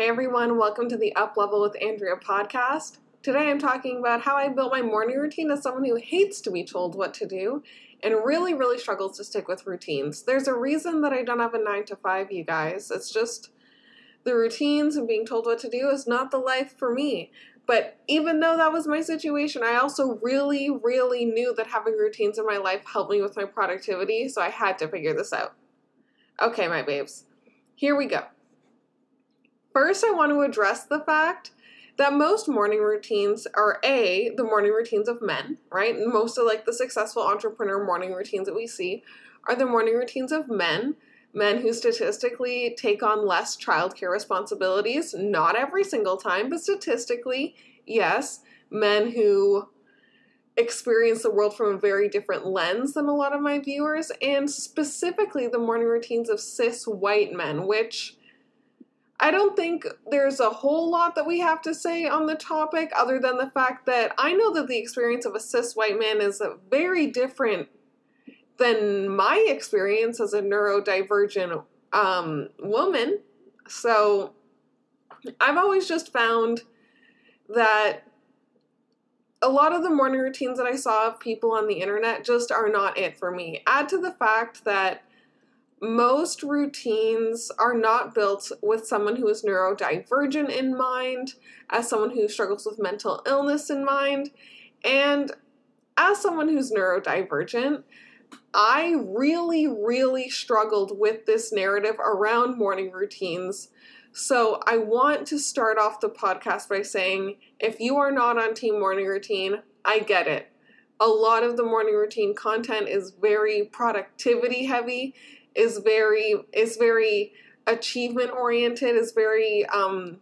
Hey everyone, welcome to the Up Level with Andrea podcast. Today I'm talking about how I built my morning routine as someone who hates to be told what to do and really, really struggles to stick with routines. There's a reason that I don't have a 9 to 5, you guys. It's just the routines and being told what to do is not the life for me. But even though that was my situation, I also really, really knew that having routines in my life helped me with my productivity, so I had to figure this out. Okay, my babes, here we go. First, I want to address the fact that most morning routines are A, the morning routines of men, right? Most of like the successful entrepreneur morning routines that we see are the morning routines of men, men who statistically take on less childcare responsibilities, not every single time, but statistically, yes, men who experience the world from a very different lens than a lot of my viewers, and specifically the morning routines of cis white men, which I don't think there's a whole lot that we have to say on the topic other than the fact that I know that the experience of a cis white man is very different than my experience as a neurodivergent um, woman. So I've always just found that a lot of the morning routines that I saw of people on the internet just are not it for me. Add to the fact that most routines are not built with someone who is neurodivergent in mind, as someone who struggles with mental illness in mind, and as someone who's neurodivergent, I really, really struggled with this narrative around morning routines. So I want to start off the podcast by saying if you are not on Team Morning Routine, I get it. A lot of the morning routine content is very productivity heavy is very is very achievement oriented is very um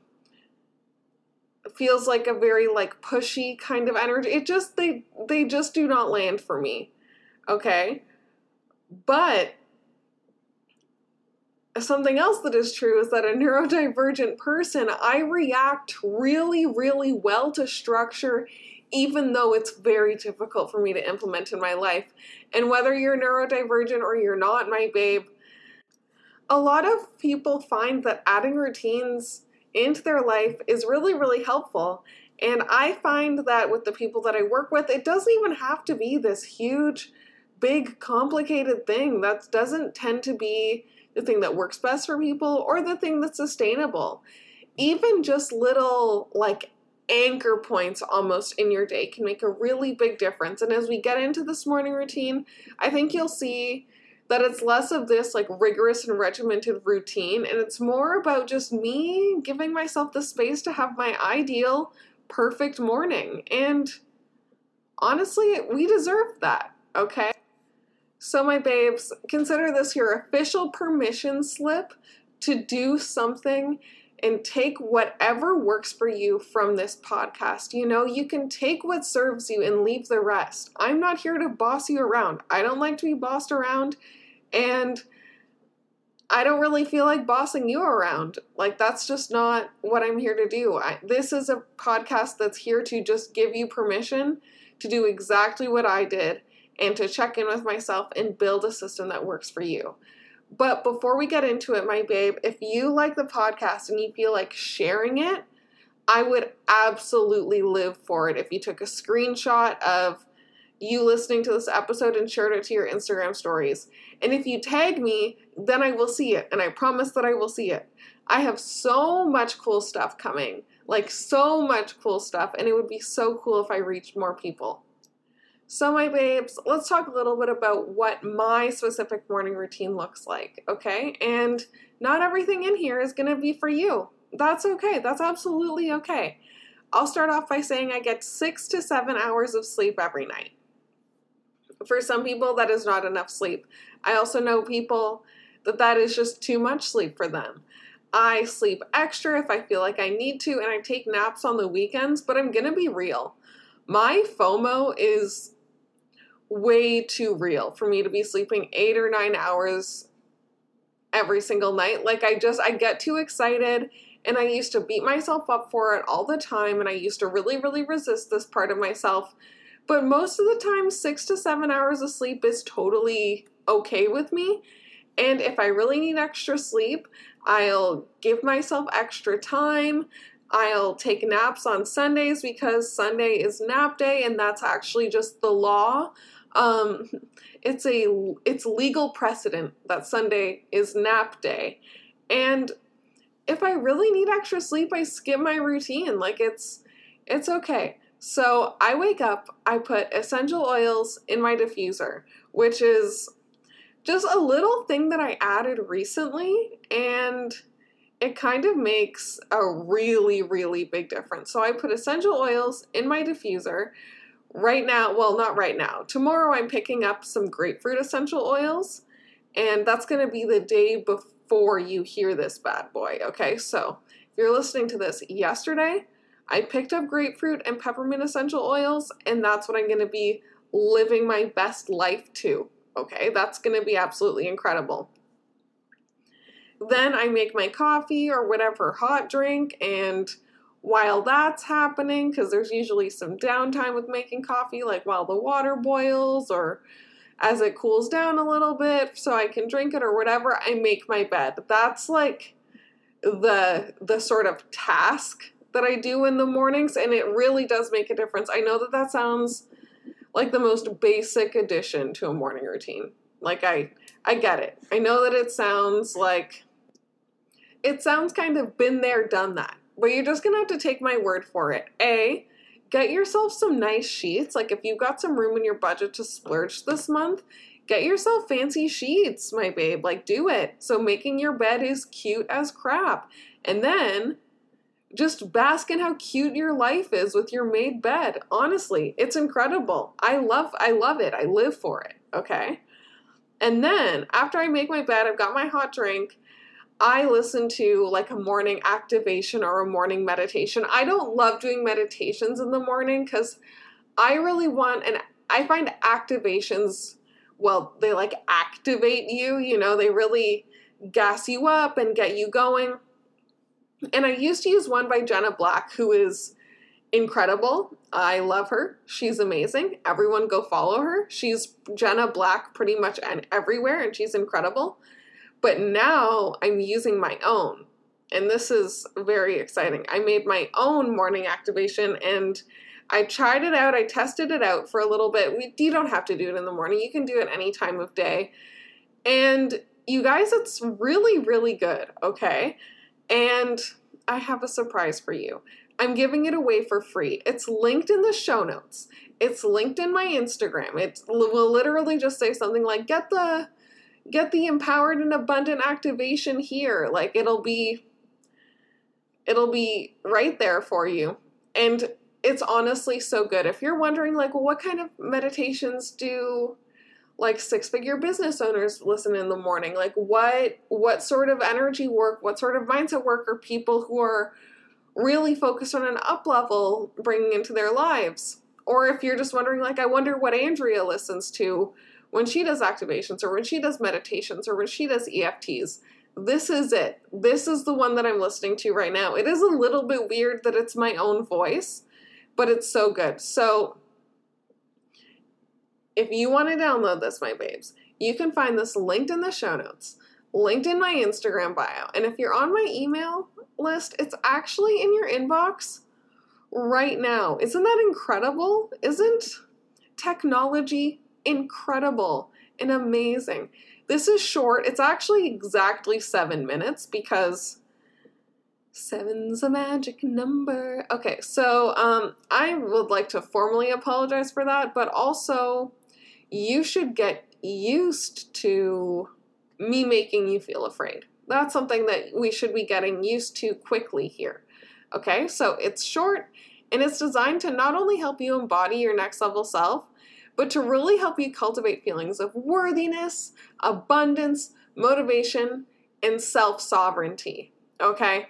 feels like a very like pushy kind of energy it just they they just do not land for me okay but something else that is true is that a neurodivergent person i react really really well to structure even though it's very difficult for me to implement in my life. And whether you're neurodivergent or you're not, my babe, a lot of people find that adding routines into their life is really, really helpful. And I find that with the people that I work with, it doesn't even have to be this huge, big, complicated thing. That doesn't tend to be the thing that works best for people or the thing that's sustainable. Even just little, like, anchor points almost in your day can make a really big difference. And as we get into this morning routine, I think you'll see that it's less of this like rigorous and regimented routine and it's more about just me giving myself the space to have my ideal perfect morning. And honestly, we deserve that, okay? So, my babes, consider this your official permission slip to do something and take whatever works for you from this podcast. You know, you can take what serves you and leave the rest. I'm not here to boss you around. I don't like to be bossed around, and I don't really feel like bossing you around. Like, that's just not what I'm here to do. I, this is a podcast that's here to just give you permission to do exactly what I did and to check in with myself and build a system that works for you. But before we get into it, my babe, if you like the podcast and you feel like sharing it, I would absolutely live for it if you took a screenshot of you listening to this episode and shared it to your Instagram stories. And if you tag me, then I will see it. And I promise that I will see it. I have so much cool stuff coming. Like, so much cool stuff. And it would be so cool if I reached more people. So, my babes, let's talk a little bit about what my specific morning routine looks like, okay? And not everything in here is to be for you. That's okay. That's absolutely okay. I'll start off by saying I get six to seven hours of sleep every night. For some people, that is not enough sleep. I also know people that that is just too much sleep for them. I sleep extra if I feel like I need to, and I take naps on the weekends, but I'm gonna be real. My FOMO is way too real for me to be sleeping eight or nine hours every single night. Like, I just, I get too excited and I used to beat myself up for it all the time and I used to really, really resist this part of myself. But most of the time, six to seven hours of sleep is totally okay with me. And if I really need extra sleep, I'll give myself extra time. I'll take naps on Sundays because Sunday is nap day and that's actually just the law. Um, it's a it's legal precedent that Sunday is nap day. And if I really need extra sleep, I skip my routine. Like it's it's okay. So I wake up, I put essential oils in my diffuser, which is just a little thing that I added recently and it kind of makes a really, really big difference. So I put essential oils in my diffuser. Right now, well, not right now. Tomorrow I'm picking up some grapefruit essential oils, and that's going to be the day before you hear this bad boy, okay? So if you're listening to this yesterday, I picked up grapefruit and peppermint essential oils, and that's what I'm going to be living my best life to, okay? That's going to be absolutely incredible. Then I make my coffee or whatever hot drink, and while that's happening, because there's usually some downtime with making coffee, like while the water boils or as it cools down a little bit so I can drink it or whatever, I make my bed. That's like the the sort of task that I do in the mornings and it really does make a difference. I know that that sounds like the most basic addition to a morning routine. Like I I get it. I know that it sounds like it sounds kind of been there, done that. But you're just gonna have to take my word for it. A, get yourself some nice sheets. Like if you've got some room in your budget to splurge this month, get yourself fancy sheets, my babe. Like do it. So making your bed is cute as crap. And then just bask in how cute your life is with your made bed. Honestly, it's incredible. I love I love it. I live for it, okay? And then after I make my bed, I've got my hot drink. I listen to like a morning activation or a morning meditation. I don't love doing meditations in the morning cuz I really want and I find activations well, they like activate you, you know, they really gas you up and get you going. And I used to use one by Jenna Black who is incredible. I love her. She's amazing. Everyone go follow her. She's Jenna Black pretty much and everywhere and she's incredible. But now I'm using my own. And this is very exciting. I made my own morning activation and I tried it out. I tested it out for a little bit. We, you don't have to do it in the morning. You can do it any time of day. And you guys, it's really, really good, okay? And I have a surprise for you. I'm giving it away for free. It's linked in the show notes. It's linked in my Instagram. It will literally just say something like, get the get the empowered and abundant activation here. Like it'll be it'll be right there for you. And it's honestly so good. If you're wondering like, well, what kind of meditations do like six-figure business owners listen in the morning? Like what what sort of energy work, what sort of mindset work are people who are really focused on an up level bringing into their lives? Or if you're just wondering like I wonder what Andrea listens to when she does activations or when she does meditations or when she does EFTs. This is it. This is the one that I'm listening to right now. It is a little bit weird that it's my own voice, but it's so good. So, if you want to download this, my babes, you can find this linked in the show notes, linked in my Instagram bio. And if you're on my email list, it's actually in your inbox right now. Isn't that incredible? Isn't technology incredible and amazing. This is short. It's actually exactly seven minutes because seven's a magic number. Okay, so um, I would like to formally apologize for that, but also you should get used to me making you feel afraid. That's something that we should be getting used to quickly here. Okay, so it's short and it's designed to not only help you embody your next level self, but to really help you cultivate feelings of worthiness, abundance, motivation, and self sovereignty. Okay?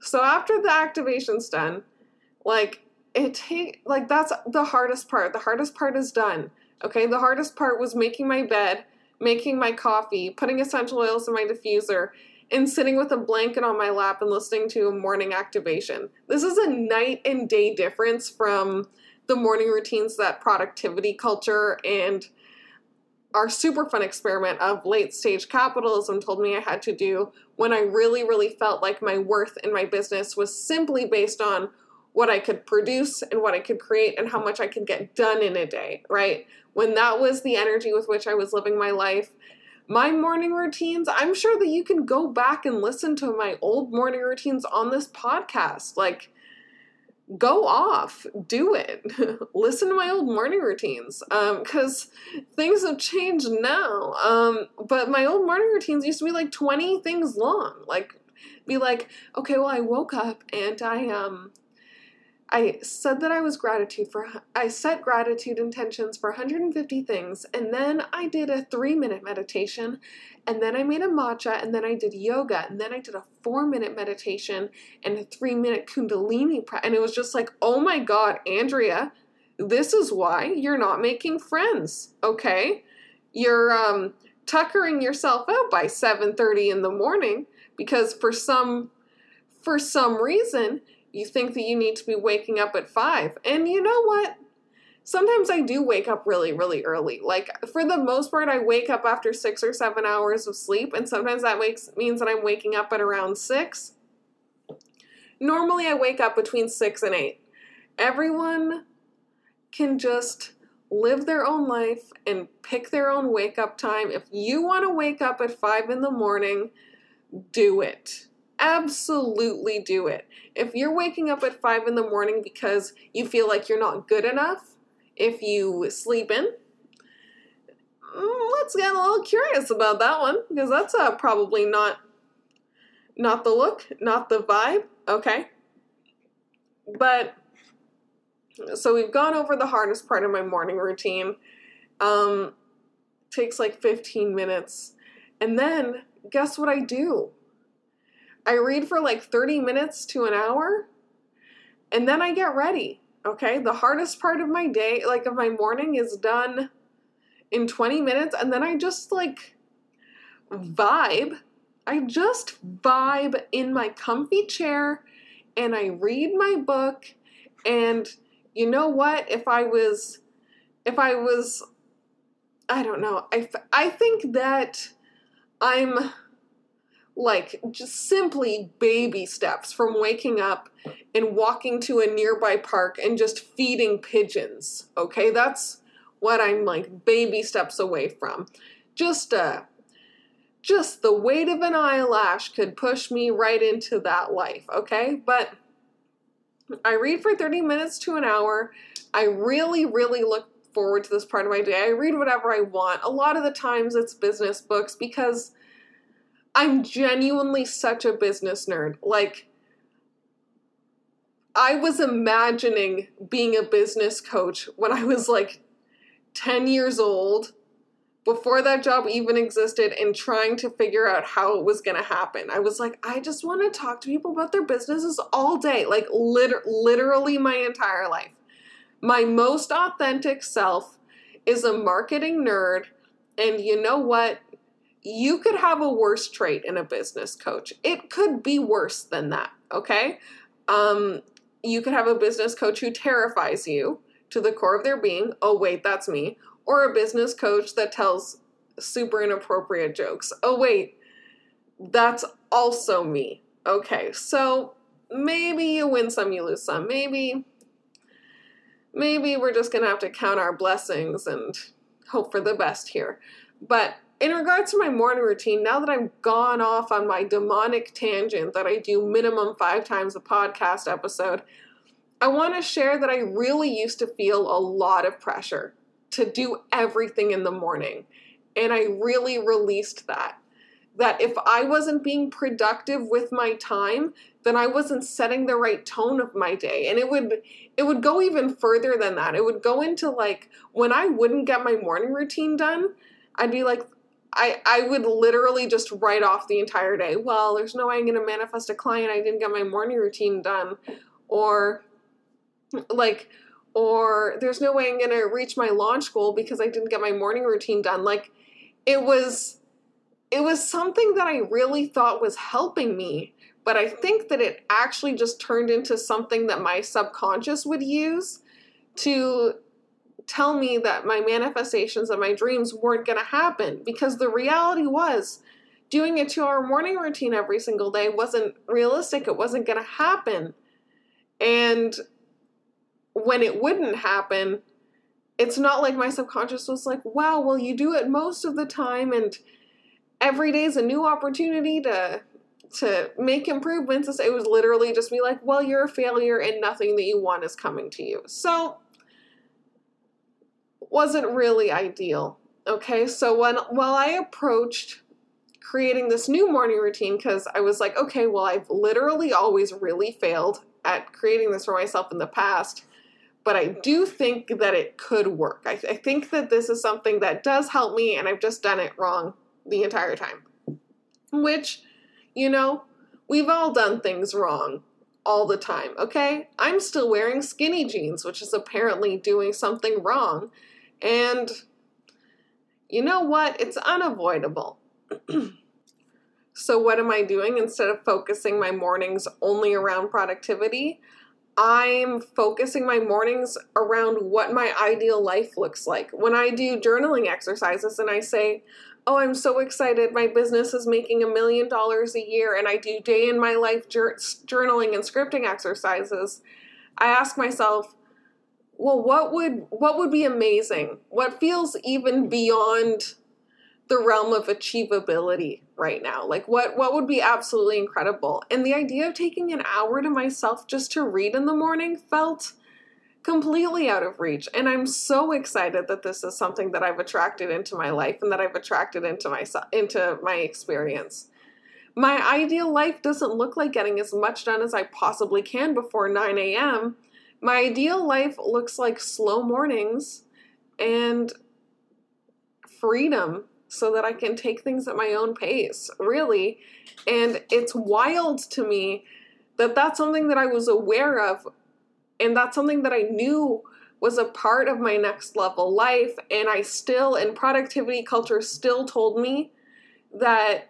So after the activation's done, like it take like that's the hardest part. The hardest part is done. Okay? The hardest part was making my bed, making my coffee, putting essential oils in my diffuser, and sitting with a blanket on my lap and listening to a morning activation. This is a night and day difference from the morning routines that productivity culture and our super fun experiment of late stage capitalism told me I had to do when I really, really felt like my worth in my business was simply based on what I could produce and what I could create and how much I could get done in a day, right? When that was the energy with which I was living my life, my morning routines, I'm sure that you can go back and listen to my old morning routines on this podcast. Like, go off, do it. Listen to my old morning routines because um, things have changed now. Um, but my old morning routines used to be like 20 things long. Like, be like, okay, well, I woke up and I um I said that I was gratitude for I set gratitude intentions for 150 things and then I did a 3-minute meditation and then I made a matcha and then I did yoga and then I did a 4-minute meditation and a 3-minute kundalini and it was just like, "Oh my god, Andrea, this is why you're not making friends." Okay? You're um tuckering yourself out by 7:30 in the morning because for some for some reason you think that you need to be waking up at five. And you know what? Sometimes I do wake up really, really early. Like, for the most part, I wake up after six or seven hours of sleep, and sometimes that makes, means that I'm waking up at around six. Normally, I wake up between six and eight. Everyone can just live their own life and pick their own wake up time. If you want to wake up at five in the morning, do it absolutely do it. If you're waking up at five in the morning because you feel like you're not good enough, if you sleep in, mm, let's get a little curious about that one because that's uh, probably not not the look, not the vibe. Okay, but so we've gone over the hardest part of my morning routine. Um, takes like 15 minutes, and then guess what I do? I read for like 30 minutes to an hour and then I get ready. Okay? The hardest part of my day, like of my morning is done in 20 minutes and then I just like vibe. I just vibe in my comfy chair and I read my book and you know what if I was if I was I don't know. I I think that I'm like just simply baby steps from waking up and walking to a nearby park and just feeding pigeons. Okay, that's what I'm like baby steps away from. Just uh just the weight of an eyelash could push me right into that life, okay? But I read for 30 minutes to an hour. I really, really look forward to this part of my day. I read whatever I want. A lot of the times it's business books because I'm genuinely such a business nerd. Like, I was imagining being a business coach when I was like 10 years old, before that job even existed, and trying to figure out how it was going to happen. I was like, I just want to talk to people about their businesses all day, like liter- literally my entire life. My most authentic self is a marketing nerd. And you know what? You could have a worse trait in a business coach. It could be worse than that, okay? Um, you could have a business coach who terrifies you to the core of their being. Oh, wait, that's me. Or a business coach that tells super inappropriate jokes. Oh, wait, that's also me. Okay, so maybe you win some, you lose some. Maybe, maybe we're just gonna have to count our blessings and hope for the best here. But in regards to my morning routine, now that I'm gone off on my demonic tangent that I do minimum five times a podcast episode, I want to share that I really used to feel a lot of pressure to do everything in the morning. And I really released that. That if I wasn't being productive with my time, then I wasn't setting the right tone of my day. And it would it would go even further than that. It would go into like when I wouldn't get my morning routine done, I'd be like, I, I would literally just write off the entire day. Well, there's no way I'm going to manifest a client. I didn't get my morning routine done. Or, like, or there's no way I'm going to reach my launch goal because I didn't get my morning routine done. Like, it was, it was something that I really thought was helping me. But I think that it actually just turned into something that my subconscious would use to tell me that my manifestations and my dreams weren't going to happen because the reality was doing a two hour morning routine every single day wasn't realistic. It wasn't going to happen. And when it wouldn't happen, it's not like my subconscious was like, wow, well, you do it most of the time and every day is a new opportunity to to make improvements. It was literally just me like, well, you're a failure and nothing that you want is coming to you. So wasn't really ideal. Okay, so when while I approached creating this new morning routine, because I was like, okay, well, I've literally always really failed at creating this for myself in the past but I do think that it could work. I, th- I, think that this is something that does help me, and I've just done it wrong the entire time. Which, you know, we've all done things wrong all the time, okay? I'm still wearing skinny jeans, which is apparently doing something wrong. And you know what? It's unavoidable. so, what am I doing? Instead of focusing my mornings only around productivity, I'm focusing my mornings around what my ideal life looks like. When I do journaling exercises and I say, Oh, I'm so excited, my business is making a million dollars a year, and I do day in my life journaling and scripting exercises, I ask myself, well, what would what would be amazing? What feels even beyond the realm of achievability right now. Like what what would be absolutely incredible. And the idea of taking an hour to myself just to read in the morning felt completely out of reach. And I'm so excited that this is something that I've attracted into my life and that I've attracted into my into my experience. My ideal life doesn't look like getting as much done as I possibly can before 9 a.m. My ideal life looks like slow mornings and freedom so that I can take things at my own pace, really. And it's wild to me that that's something that I was aware of and that's something that I knew was a part of my next level life and I still and productivity culture still told me that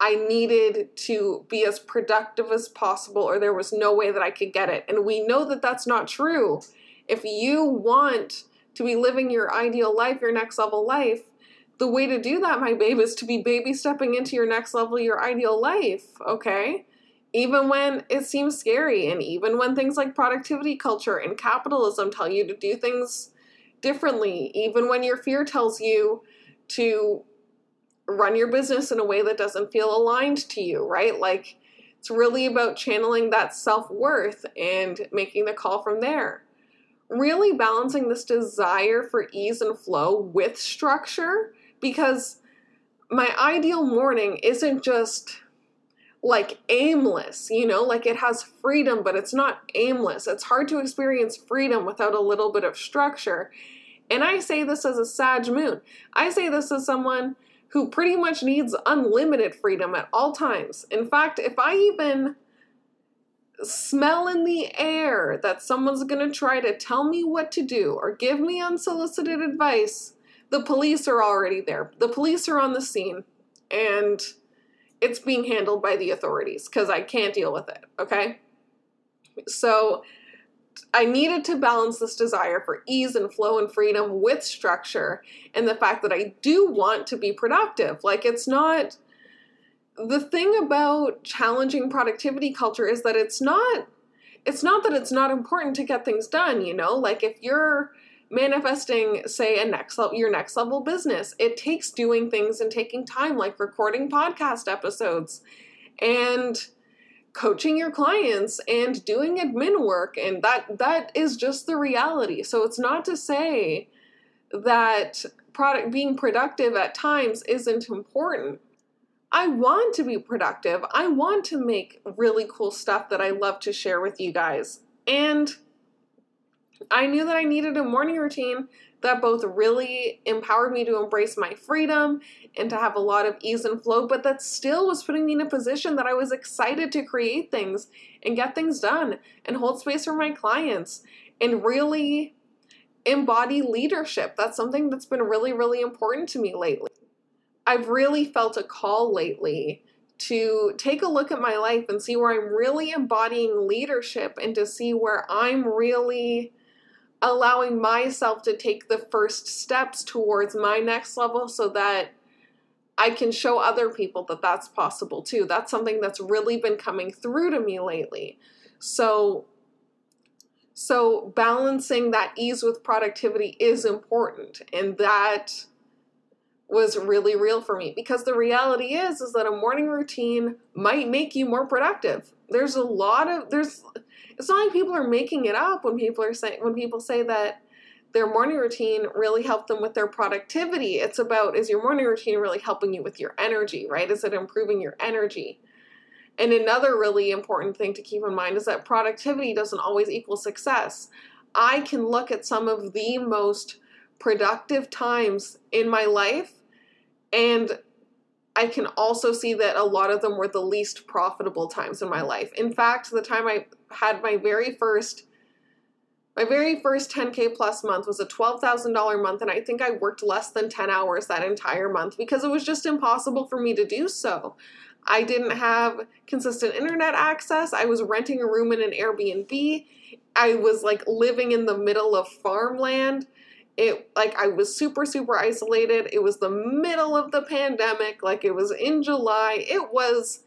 I needed to be as productive as possible or there was no way that I could get it. And we know that that's not true. If you want to be living your ideal life, your next level life, the way to do that, my babe, is to be baby stepping into your next level, your ideal life, okay? Even when it seems scary, and even when things like productivity culture and capitalism tell you to do things differently, even when your fear tells you to run your business in a way that doesn't feel aligned to you, right? Like, it's really about channeling that self worth and making the call from there. Really balancing this desire for ease and flow with structure because my ideal morning isn't just like aimless, you know, like it has freedom, but it's not aimless. It's hard to experience freedom without a little bit of structure. And I say this as a Sag moon. I say this as someone who pretty much needs unlimited freedom at all times. In fact, if I even smell in the air that someone's going to try to tell me what to do or give me unsolicited advice, the police are already there. The police are on the scene and it's being handled by the authorities because I can't deal with it, okay? So I needed to balance this desire for ease and flow and freedom with structure and the fact that I do want to be productive. Like, it's not the thing about challenging productivity culture is that it's not it's not that it's not important to get things done, you know? Like if you're manifesting say a next level your next level business it takes doing things and taking time like recording podcast episodes and coaching your clients and doing admin work and that that is just the reality so it's not to say that product being productive at times isn't important I want to be productive. I want to make really cool stuff that I love to share with you guys. And I knew that I needed a morning routine that both really empowered me to embrace my freedom and to have a lot of ease and flow, but that still was putting me in a position that I was excited to create things and get things done and hold space for my clients and really embody leadership. That's something that's been really, really important to me lately. I've really felt a call lately to take a look at my life and see where I'm really embodying leadership and to see where I'm really allowing myself to take the first steps towards my next level so that I can show other people that that's possible too. That's something that's really been coming through to me lately. So so balancing that ease with productivity is important and that was really real for me because the reality is is that a morning routine might make you more productive. There's a lot of there's it's not like people are making it up when people are saying when people say that their morning routine really helped them with their productivity. It's about is your morning routine really helping you with your energy, right? Is it improving your energy? And another really important thing to keep in mind is that productivity doesn't always equal success. I can look at some of the most productive times in my life and I can also see that a lot of them were the least profitable times in my life. In fact, the time I had my very first my very first 10k plus month was a $12,000 month and I think I worked less than 10 hours that entire month because it was just impossible for me to do so. I didn't have consistent internet access. I was renting a room in an Airbnb. I was like living in the middle of farmland. It like I was super super isolated. It was the middle of the pandemic. Like it was in July. It was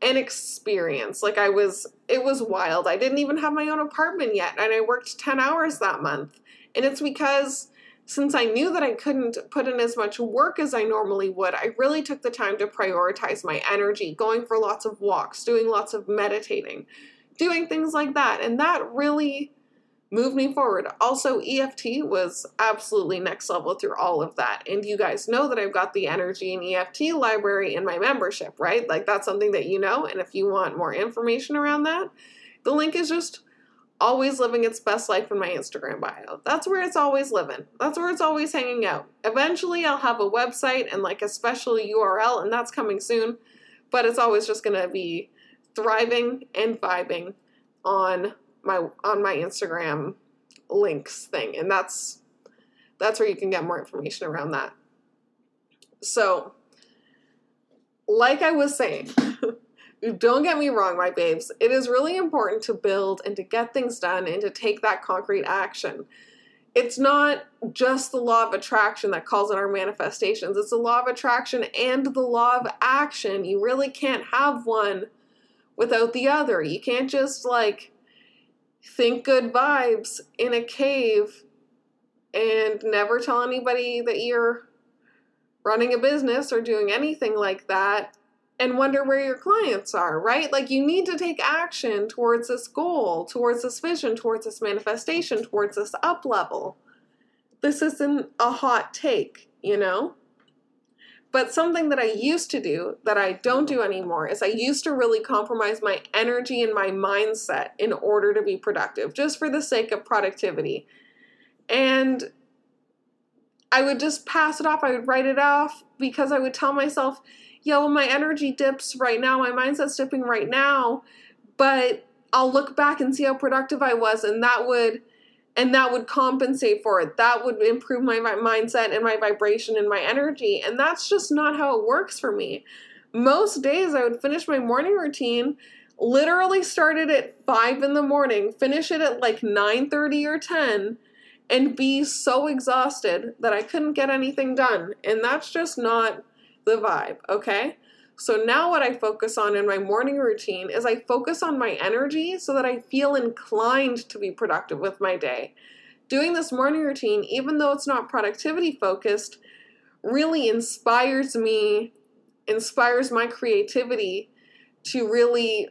an experience. Like I was it was wild. I didn't even have my own apartment yet and I worked 10 hours that month. And it's because since I knew that I couldn't put in as much work as I normally would, I really took the time to prioritize my energy, going for lots of walks, doing lots of meditating, doing things like that. And that really moved me forward. Also, EFT was absolutely next level through all of that. And you guys know that I've got the energy and EFT library in my membership, right? Like that's something that you know. And if you want more information around that, the link is just always living its best life in my Instagram bio. That's where it's always living. That's where it's always hanging out. Eventually, I'll have a website and like a special URL, and that's coming soon. But it's always just gonna be thriving and vibing on my on my Instagram links thing, and that's that's where you can get more information around that. So, like I was saying. Don't get me wrong, my babes. It is really important to build and to get things done and to take that concrete action. It's not just the law of attraction that calls in our manifestations, it's the law of attraction and the law of action. You really can't have one without the other. You can't just like think good vibes in a cave and never tell anybody that you're running a business or doing anything like that and wonder where your clients are, right? Like you need to take action towards this goal, towards this vision, towards this manifestation, towards this up level. This isn't a hot take, you know? But something that I used to do that I don't do anymore is I used to really compromise my energy and my mindset in order to be productive, just for the sake of productivity. And I would just pass it off, I would write it off because I would tell myself, yo, my energy dips right now, my mindset's dipping right now, but I'll look back and see how productive I was, and that would and that would compensate for it. That would improve my, mindset and my vibration and my energy. And that's just not how it works for me. Most days I would finish my morning routine, literally started at 5 in the morning, finish it at like 9:30 or 10 and be so exhausted that I couldn't get anything done. And that's just not the vibe, okay? So now what I focus on in my morning routine is I focus on my energy so that I feel inclined to be productive with my day. Doing this morning routine, even though it's not productivity focused, really inspires me, inspires my creativity to really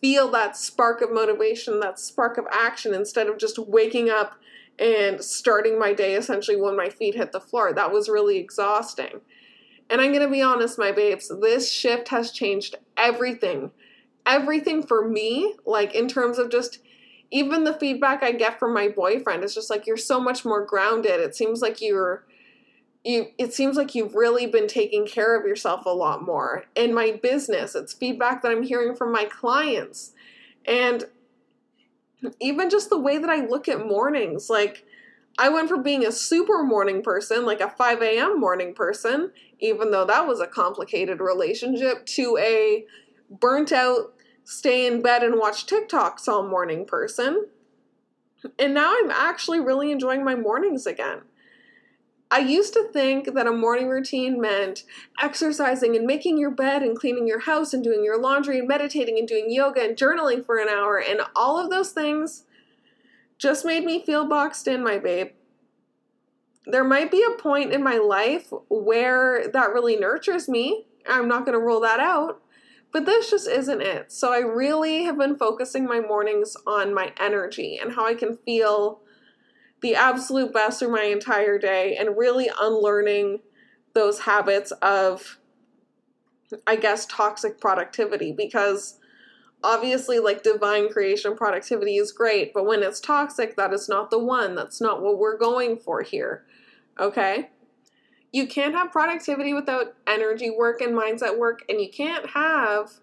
feel that spark of motivation, that spark of action instead of just waking up and starting my day essentially when my feet hit the floor. That was really exhausting. And I'm going to be honest, my babes, this shift has changed everything. Everything for me, like in terms of just even the feedback I get from my boyfriend is just like you're so much more grounded. It seems like you're you it seems like you've really been taking care of yourself a lot more. In my business, it's feedback that I'm hearing from my clients. And even just the way that I look at mornings, like I went from being a super morning person, like a 5 a.m. morning person, even though that was a complicated relationship, to a burnt out, stay in bed and watch TikToks all morning person. And now I'm actually really enjoying my mornings again. I used to think that a morning routine meant exercising and making your bed and cleaning your house and doing your laundry and meditating and doing yoga and journaling for an hour. And all of those things just made me feel boxed in, my babe. There might be a point in my life where that really nurtures me. I'm not going to rule that out. But this just isn't it. So I really have been focusing my mornings on my energy and how I can feel the absolute best through my entire day and really unlearning those habits of, I guess, toxic productivity because obviously, like divine creation productivity is great, but when it's toxic, that is not the one. That's not what we're going for here. Okay? You can't have productivity without energy work and mindset work, and you can't have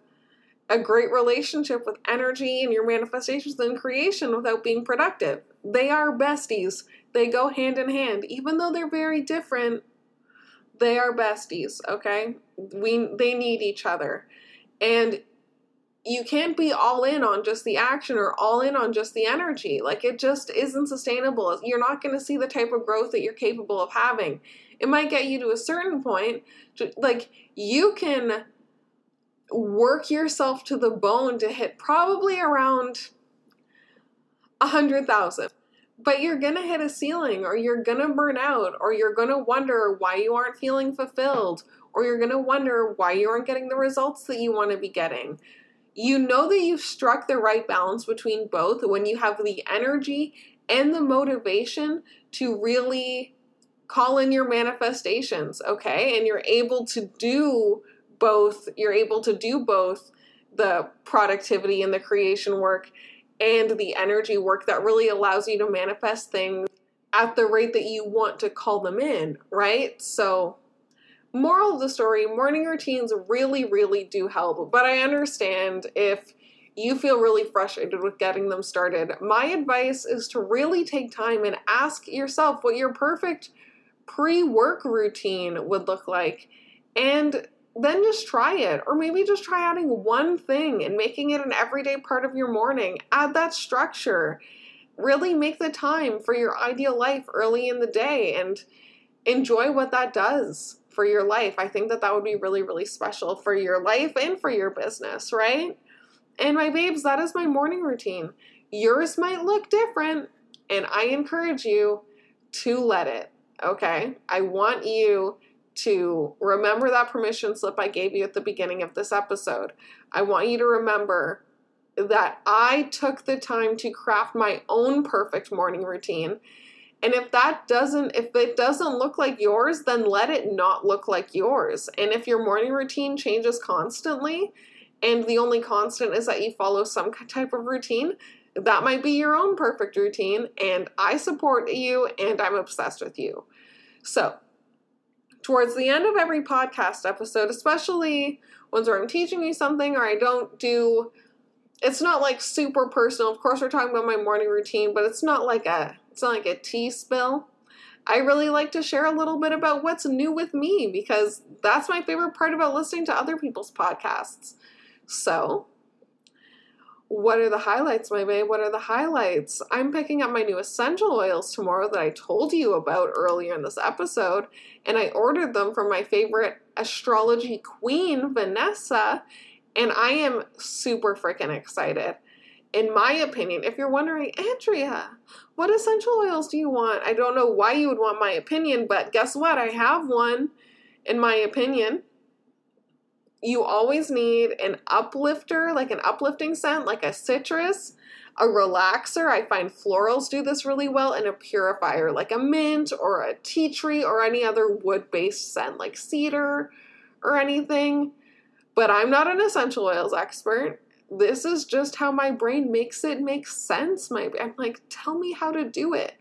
a great relationship with energy and your manifestations and creation without being productive. They are besties. They go hand in hand. Even though they're very different, they are besties, okay? We they need each other. And you can't be all in on just the action or all in on just the energy. Like it just isn't sustainable. You're not going to see the type of growth that you're capable of having. It might get you to a certain point. Like you can work yourself to the bone to hit probably around a hundred thousand. But you're gonna hit a ceiling, or you're gonna burn out, or you're gonna wonder why you aren't feeling fulfilled, or you're gonna wonder why you aren't getting the results that you want to be getting. You know that you've struck the right balance between both when you have the energy and the motivation to really call in your manifestations, okay? And you're able to do both you're able to do both the productivity and the creation work and the energy work that really allows you to manifest things at the rate that you want to call them in, right? So, moral of the story morning routines really, really do help, but I understand if you feel really frustrated with getting them started. My advice is to really take time and ask yourself what your perfect pre work routine would look like. And then just try it. Or maybe just try adding one thing and making it an everyday part of your morning. Add that structure. Really make the time for your ideal life early in the day and enjoy what that does for your life. I think that that would be really, really special for your life and for your business, right? And my babes, that is my morning routine. Yours might look different, and I encourage you to let it, okay? I want you to remember that permission slip I gave you at the beginning of this episode. I want you to remember that I took the time to craft my own perfect morning routine. And if that doesn't if it doesn't look like yours, then let it not look like yours. And if your morning routine changes constantly and the only constant is that you follow some type of routine, that might be your own perfect routine and I support you and I'm obsessed with you. So, towards the end of every podcast episode, especially ones where I'm teaching you something or I don't do it's not like super personal. Of course we're talking about my morning routine, but it's not like a it's not like a tea spill. I really like to share a little bit about what's new with me because that's my favorite part about listening to other people's podcasts. So, what are the highlights, my babe? What are the highlights? I'm picking up my new essential oils tomorrow that I told you about earlier in this episode, and I ordered them from my favorite astrology queen, Vanessa, and I am super freaking excited. In my opinion, if you're wondering, Andrea, what essential oils do you want? I don't know why you would want my opinion, but guess what? I have one, in my opinion you always need an uplifter, like an uplifting scent, like a citrus, a relaxer. I find florals do this really well, and a purifier, like a mint or a tea tree or any other wood based scent, like cedar or anything. But I'm not an essential oils expert. This is just how my brain makes it make sense. My I'm like, tell me how to do it.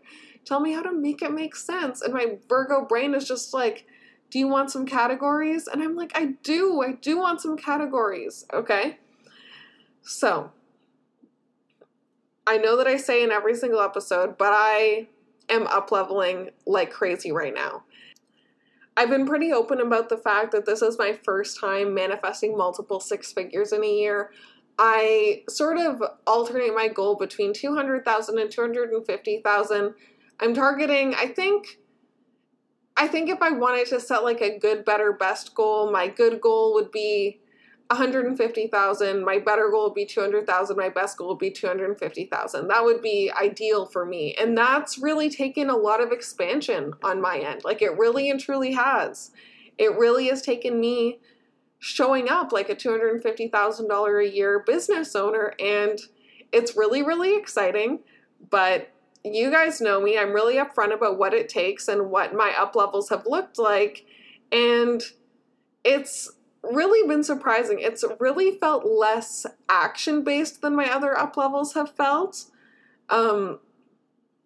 Tell me how to make it make sense. And my Virgo brain is just like, do you want some categories? And I'm like, I do. I do want some categories. Okay. So, I know that I say in every single episode, but I am up leveling like crazy right now. I've been pretty open about the fact that this is my first time manifesting multiple six figures in a year. I sort of alternate my goal between 200,000 and 250,000. I'm targeting, I think I think if I wanted to set like a good better best goal, my good goal would be 150,000, my better goal would be 200,000, my best goal would be 250,000. That would be ideal for me. And that's really taken a lot of expansion on my end. Like it really and truly has. It really has taken me showing up like a $250,000 a year business owner and it's really really exciting, but you guys know me. I'm really upfront about what it takes and what my up levels have looked like and it's really been surprising. It's really felt less action based than my other up levels have felt. Um,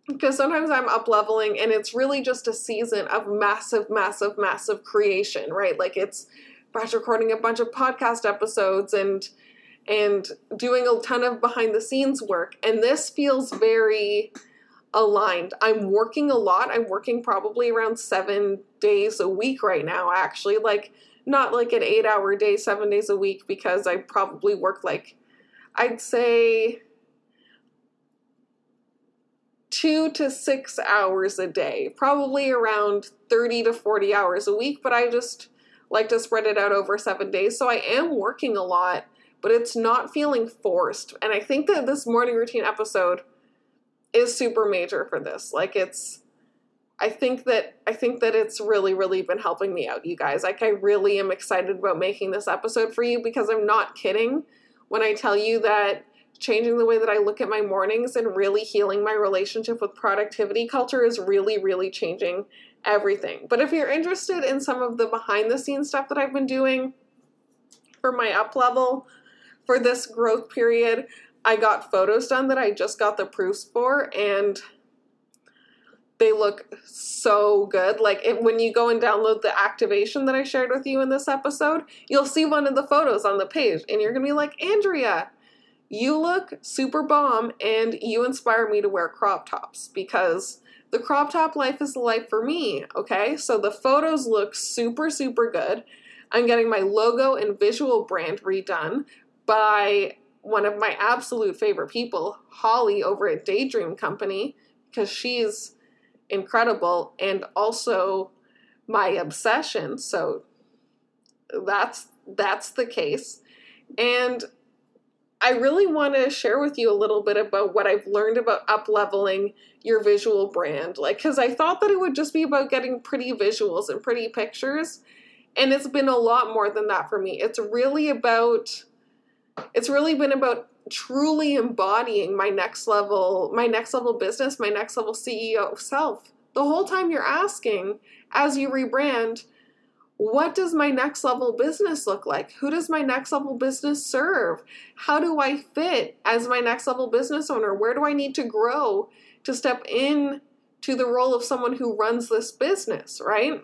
because sometimes I'm up leveling and it's really just a season of massive, massive, massive creation, right? Like it's batch recording a bunch of podcast episodes and and doing a ton of behind the scenes work. And this feels very aligned. I'm working a lot. I'm working probably around seven days a week right now, actually. Like not like an eight hour day, seven days a week, because I probably work like, I'd say, two to six hours a day, probably around 30 to 40 hours a week, but I just like to spread it out over seven days. So I am working a lot, but it's not feeling forced. And I think that this morning routine episode is super major for this. Like it's I think that I think that it's really really been helping me out you guys. Like I really am excited about making this episode for you because I'm not kidding when I tell you that changing the way that I look at my mornings and really healing my relationship with productivity culture is really really changing everything. But if you're interested in some of the behind the scenes stuff that I've been doing for my up level for this growth period, I got photos done that I just got the proofs for and they look so good. Like if, when you go and download the activation that I shared with you in this episode, you'll see one of the photos on the page and you're going to be like, "Andrea, you look super bomb and you inspire me to wear crop tops because the crop top life is the life for me, okay? So the photos look super super good. I'm getting my logo and visual brand redone by one of my absolute favorite people, Holly over at Daydream Company, because she's incredible and also my obsession. So that's that's the case. And I really want to share with you a little bit about what I've learned about up leveling your visual brand. Like cuz I thought that it would just be about getting pretty visuals and pretty pictures, and it's been a lot more than that for me. It's really about it's really been about truly embodying my next level my next level business my next level ceo self the whole time you're asking as you rebrand what does my next level business look like who does my next level business serve how do i fit as my next level business owner where do i need to grow to step in to the role of someone who runs this business right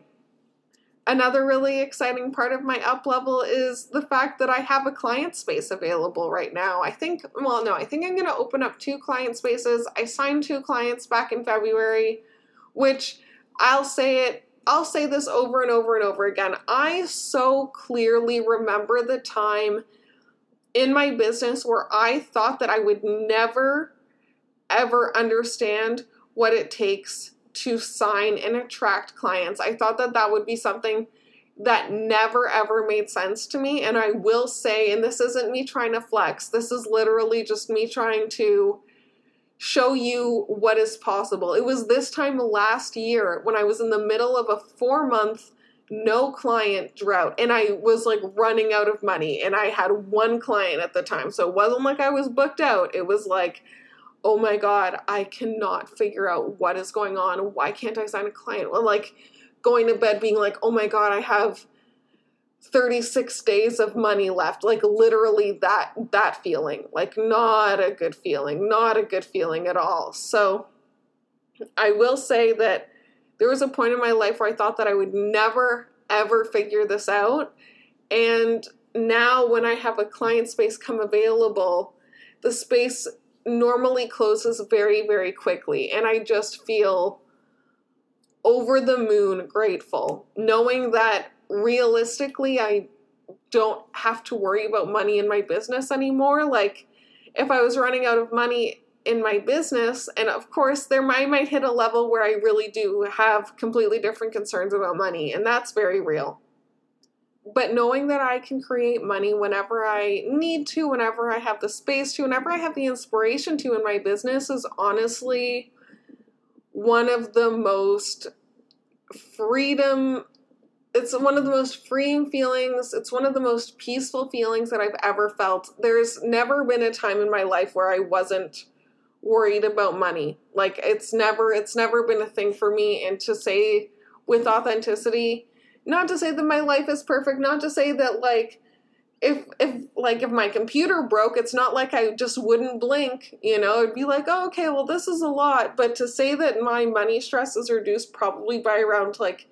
Another really exciting part of my up level is the fact that I have a client space available right now. I think, well, no, I think I'm going to open up two client spaces. I signed two clients back in February, which I'll say it, I'll say this over and over and over again. I so clearly remember the time in my business where I thought that I would never, ever understand what it takes to sign and attract clients. I thought that that would be something that never ever made sense to me. And I will say, and this isn't me trying to flex, this is literally just me trying to show you what is possible. It was this time last year when I was in the middle of a four month no client drought and I was like running out of money and I had one client at the time. So it wasn't like I was booked out. It was like oh my god, I cannot figure out what is going on. Why can't I sign a client? Or like going to bed being like, oh my god, I have 36 days of money left. Like literally that that feeling. Like not a good feeling. Not a good feeling at all. So I will say that there was a point in my life where I thought that I would never ever figure this out. And now when I have a client space come available, the space normally closes very, very quickly. And I just feel over the moon grateful, knowing that realistically, I don't have to worry about money in my business anymore. Like, if I was running out of money in my business, and of course, there might hit a level where I really do have completely different concerns about money, and that's very real. But knowing that I can create money whenever I need to, whenever I have the space to, whenever I have the inspiration to in my business is honestly one of the most freedom it's one of the most freeing feelings. It's one of the most peaceful feelings that I've ever felt. There's never been a time in my life where I wasn't worried about money. Like it's never it's never been a thing for me and to say with authenticity, not to say that my life is perfect, not to say that like if if like if my computer broke, it's not like I just wouldn't blink, you know. It'd be like, "Oh, okay, well this is a lot." But to say that my money stress is reduced probably by around like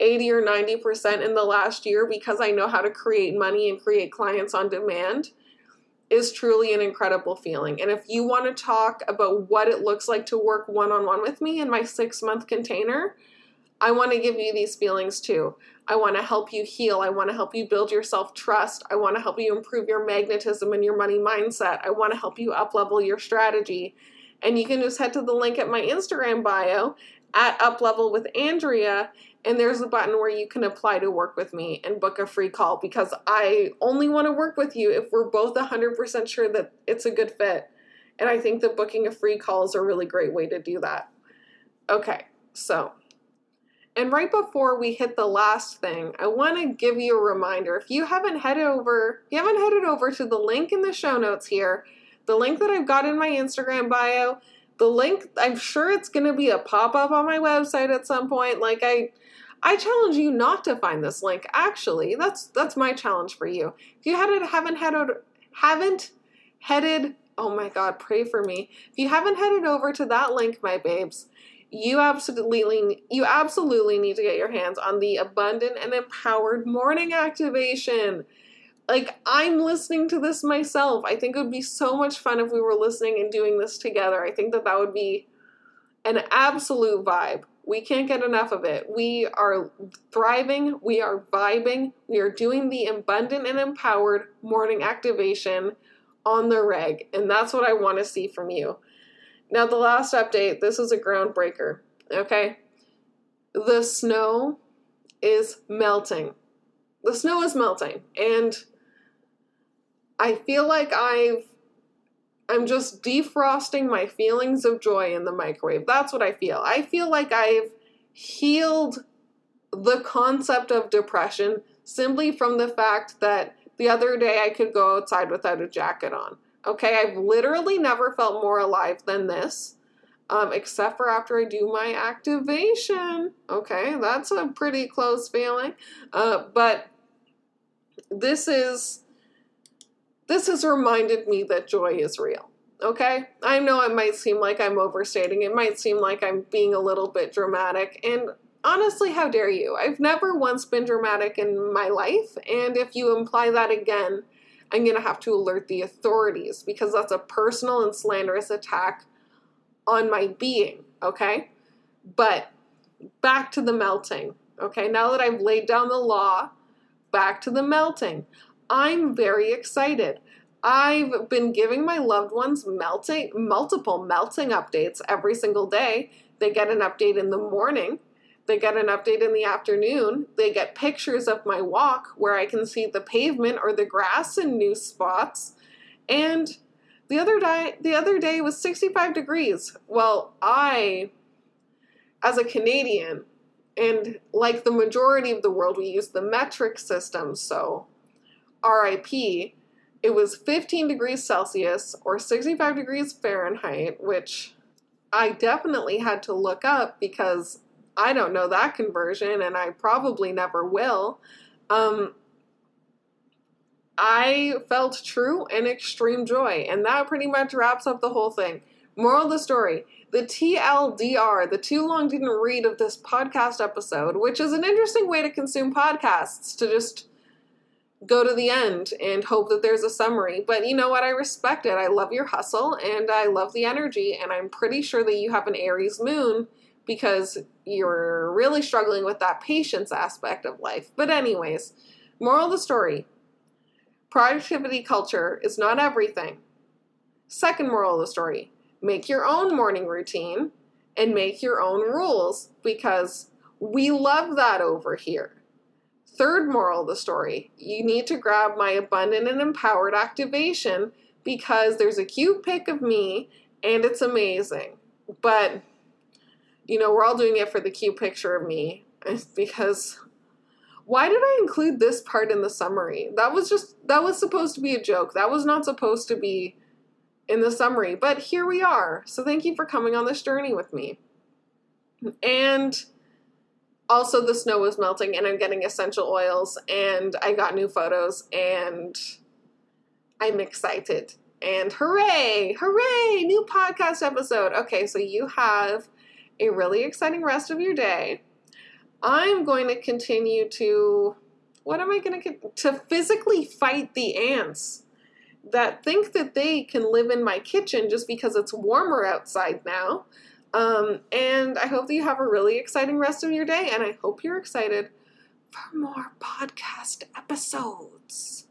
80 or 90% in the last year because I know how to create money and create clients on demand is truly an incredible feeling. And if you want to talk about what it looks like to work one on one with me in my six month container, I want to give you these feelings too. I want to help you heal. I want to help you build your self trust. I want to help you improve your magnetism and your money mindset. I want to help you up level your strategy. And you can just head to the link at my Instagram bio at Uplevel with Andrea and there's a button where you can apply to work with me and book a free call because I only want to work with you if we're both 100% sure that it's a good fit. And I think that booking a free call is a really great way to do that. Okay, so, and right before we hit the last thing, I want to give you a reminder. If you haven't headed over, you haven't headed over to the link in the show notes here, the link that I've got in my Instagram bio, the link, I'm sure it's going to be a pop up on my website at some point. Like I, I challenge you not to find this link. Actually, that's that's my challenge for you. If you hadn't haven't headed haven't headed, oh my god, pray for me. If you haven't headed over to that link, my babes, you absolutely you absolutely need to get your hands on the abundant and empowered morning activation. Like I'm listening to this myself. I think it would be so much fun if we were listening and doing this together. I think that that would be an absolute vibe. We can't get enough of it. We are thriving, we are vibing, we are doing the abundant and empowered morning activation on the reg, and that's what I want to see from you. Now, the last update this is a groundbreaker, okay? The snow is melting. The snow is melting, and I feel like I've I'm just defrosting my feelings of joy in the microwave. That's what I feel. I feel like I've healed the concept of depression simply from the fact that the other day I could go outside without a jacket on. Okay, I've literally never felt more alive than this, um, except for after I do my activation. Okay, that's a pretty close feeling. Uh, but this is this has reminded me that joy is real. Okay? I know it might seem like I'm overstating. It might seem like I'm being a little bit dramatic. And honestly, how dare you? I've never once been dramatic in my life. And if you imply that again, I'm going to have to alert the authorities because that's a personal and slanderous attack on my being. Okay? But back to the melting. Okay? Now that I've laid down the law, back to the melting. I'm very excited. I've been giving my loved ones melting multiple melting updates every single day. They get an update in the morning, they get an update in the afternoon, they get pictures of my walk where I can see the pavement or the grass in new spots. And the other day the other day was 65 degrees. Well, I as a Canadian and like the majority of the world we use the metric system, so RIP, it was 15 degrees Celsius or 65 degrees Fahrenheit, which I definitely had to look up because I don't know that conversion and I probably never will. Um, I felt true and extreme joy, and that pretty much wraps up the whole thing. Moral of the story the TLDR, the too long didn't read of this podcast episode, which is an interesting way to consume podcasts, to just go to the end and hope that there's a summary. But you know what? I respect it. I love your hustle and I love the energy. And I'm pretty sure that you have an Aries moon because you're really struggling with that patience aspect of life. But, anyways, Moral of the story productivity culture is not everything. Second moral of the story make your own morning routine and make your own rules because we love that over here. Third moral of the story you need to grab my abundant and empowered activation because there's a cute pic of me and it's amazing. But, you know, we're all doing it for the cute picture of me because why did I include this part in the summary? That was just, that was supposed to be a joke. That was not supposed to be in the summary, but here we are. So thank you for coming on this journey with me. And also, the snow was melting, and I'm getting essential oils, and I got new photos, and I'm excited. And hooray! Hooray! New podcast episode. Okay, so you have a really exciting rest of your day. I'm going to continue to. What am I going to to physically fight the ants that think that they can live in my kitchen just because it's warmer outside now? Um, and I hope that you have a really exciting rest of your day, and I hope you're excited for more podcast episodes.